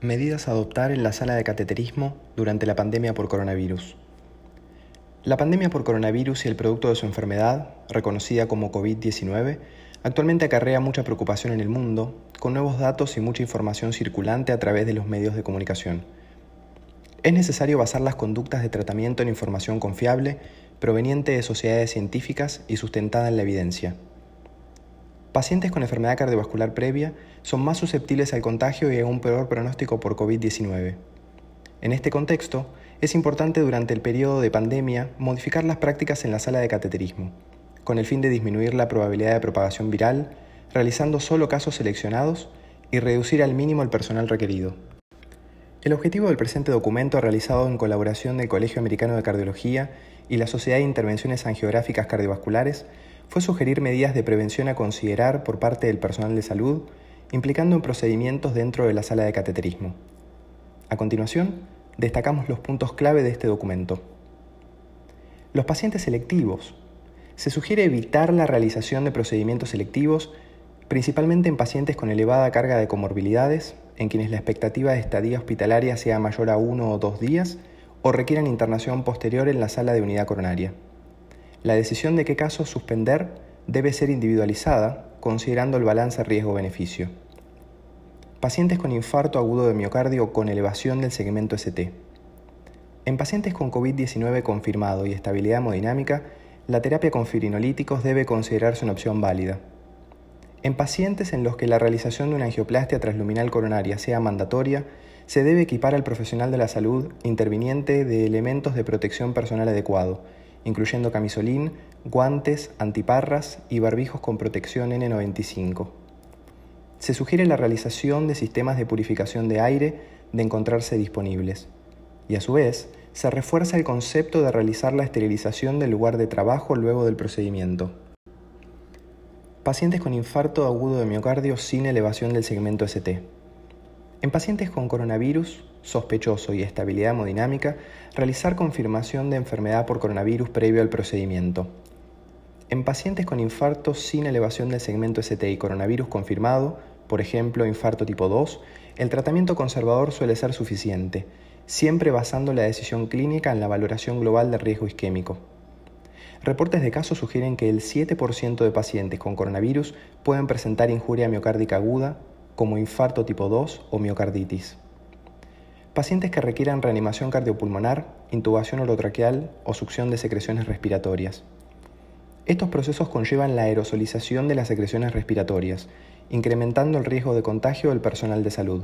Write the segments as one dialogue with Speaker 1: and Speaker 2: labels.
Speaker 1: Medidas a adoptar en la sala de cateterismo durante la pandemia por coronavirus. La pandemia por coronavirus y el producto de su enfermedad, reconocida como COVID-19, actualmente acarrea mucha preocupación en el mundo, con nuevos datos y mucha información circulante a través de los medios de comunicación. Es necesario basar las conductas de tratamiento en información confiable, proveniente de sociedades científicas y sustentada en la evidencia. Pacientes con enfermedad cardiovascular previa son más susceptibles al contagio y a un peor pronóstico por COVID-19. En este contexto, es importante durante el periodo de pandemia modificar las prácticas en la sala de cateterismo, con el fin de disminuir la probabilidad de propagación viral, realizando solo casos seleccionados y reducir al mínimo el personal requerido. El objetivo del presente documento, realizado en colaboración del Colegio Americano de Cardiología y la Sociedad de Intervenciones Angiográficas Cardiovasculares, fue sugerir medidas de prevención a considerar por parte del personal de salud, implicando en procedimientos dentro de la sala de cateterismo. A continuación, destacamos los puntos clave de este documento. Los pacientes selectivos. Se sugiere evitar la realización de procedimientos selectivos, principalmente en pacientes con elevada carga de comorbilidades, en quienes la expectativa de estadía hospitalaria sea mayor a uno o dos días o requieran internación posterior en la sala de unidad coronaria. La decisión de qué casos suspender debe ser individualizada considerando el balance riesgo-beneficio. Pacientes con infarto agudo de miocardio con elevación del segmento ST. En pacientes con COVID-19 confirmado y estabilidad hemodinámica, la terapia con firinolíticos debe considerarse una opción válida. En pacientes en los que la realización de una angioplastia transluminal coronaria sea mandatoria, se debe equipar al profesional de la salud interviniente de elementos de protección personal adecuado, incluyendo camisolín, guantes, antiparras y barbijos con protección N95. Se sugiere la realización de sistemas de purificación de aire de encontrarse disponibles. Y a su vez, se refuerza el concepto de realizar la esterilización del lugar de trabajo luego del procedimiento. Pacientes con infarto agudo de miocardio sin elevación del segmento ST. En pacientes con coronavirus, sospechoso y estabilidad hemodinámica, realizar confirmación de enfermedad por coronavirus previo al procedimiento. En pacientes con infarto sin elevación del segmento ST y coronavirus confirmado, por ejemplo infarto tipo 2, el tratamiento conservador suele ser suficiente, siempre basando la decisión clínica en la valoración global de riesgo isquémico. Reportes de casos sugieren que el 7% de pacientes con coronavirus pueden presentar injuria miocárdica aguda, como infarto tipo 2 o miocarditis. Pacientes que requieran reanimación cardiopulmonar, intubación orotraqueal o succión de secreciones respiratorias. Estos procesos conllevan la aerosolización de las secreciones respiratorias, incrementando el riesgo de contagio del personal de salud.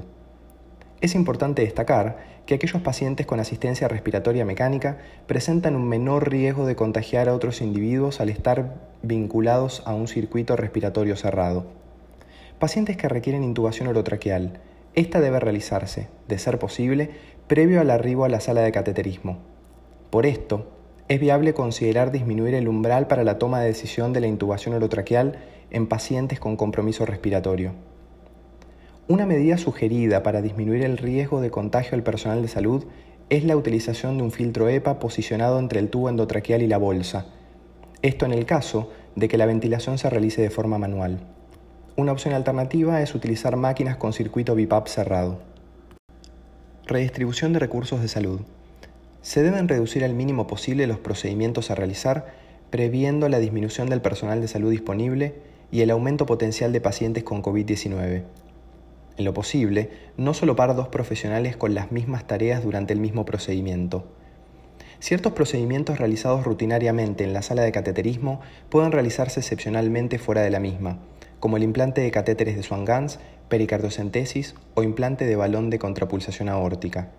Speaker 1: Es importante destacar que aquellos pacientes con asistencia respiratoria mecánica presentan un menor riesgo de contagiar a otros individuos al estar vinculados a un circuito respiratorio cerrado. Pacientes que requieren intubación orotraqueal. Esta debe realizarse, de ser posible, previo al arribo a la sala de cateterismo. Por esto, es viable considerar disminuir el umbral para la toma de decisión de la intubación orotraqueal en pacientes con compromiso respiratorio. Una medida sugerida para disminuir el riesgo de contagio al personal de salud es la utilización de un filtro EPA posicionado entre el tubo endotraqueal y la bolsa. Esto en el caso de que la ventilación se realice de forma manual. Una opción alternativa es utilizar máquinas con circuito BIPAP cerrado. Redistribución de recursos de salud. Se deben reducir al mínimo posible los procedimientos a realizar, previendo la disminución del personal de salud disponible y el aumento potencial de pacientes con COVID-19. En lo posible, no solopar dos profesionales con las mismas tareas durante el mismo procedimiento. Ciertos procedimientos realizados rutinariamente en la sala de cateterismo pueden realizarse excepcionalmente fuera de la misma, como el implante de catéteres de Swan-Ganz, pericardiocentesis o implante de balón de contrapulsación aórtica.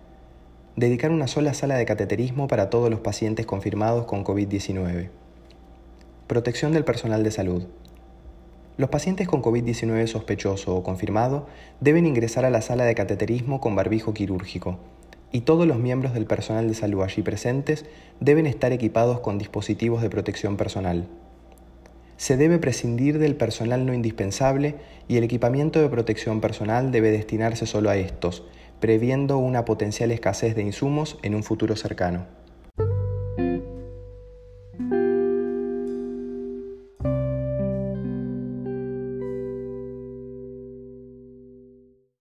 Speaker 1: Dedicar una sola sala de cateterismo para todos los pacientes confirmados con COVID-19. Protección del personal de salud. Los pacientes con COVID-19 sospechoso o confirmado deben ingresar a la sala de cateterismo con barbijo quirúrgico y todos los miembros del personal de salud allí presentes deben estar equipados con dispositivos de protección personal se debe prescindir del personal no indispensable y el equipamiento de protección personal debe destinarse solo a estos, previendo una potencial escasez de insumos en un futuro cercano.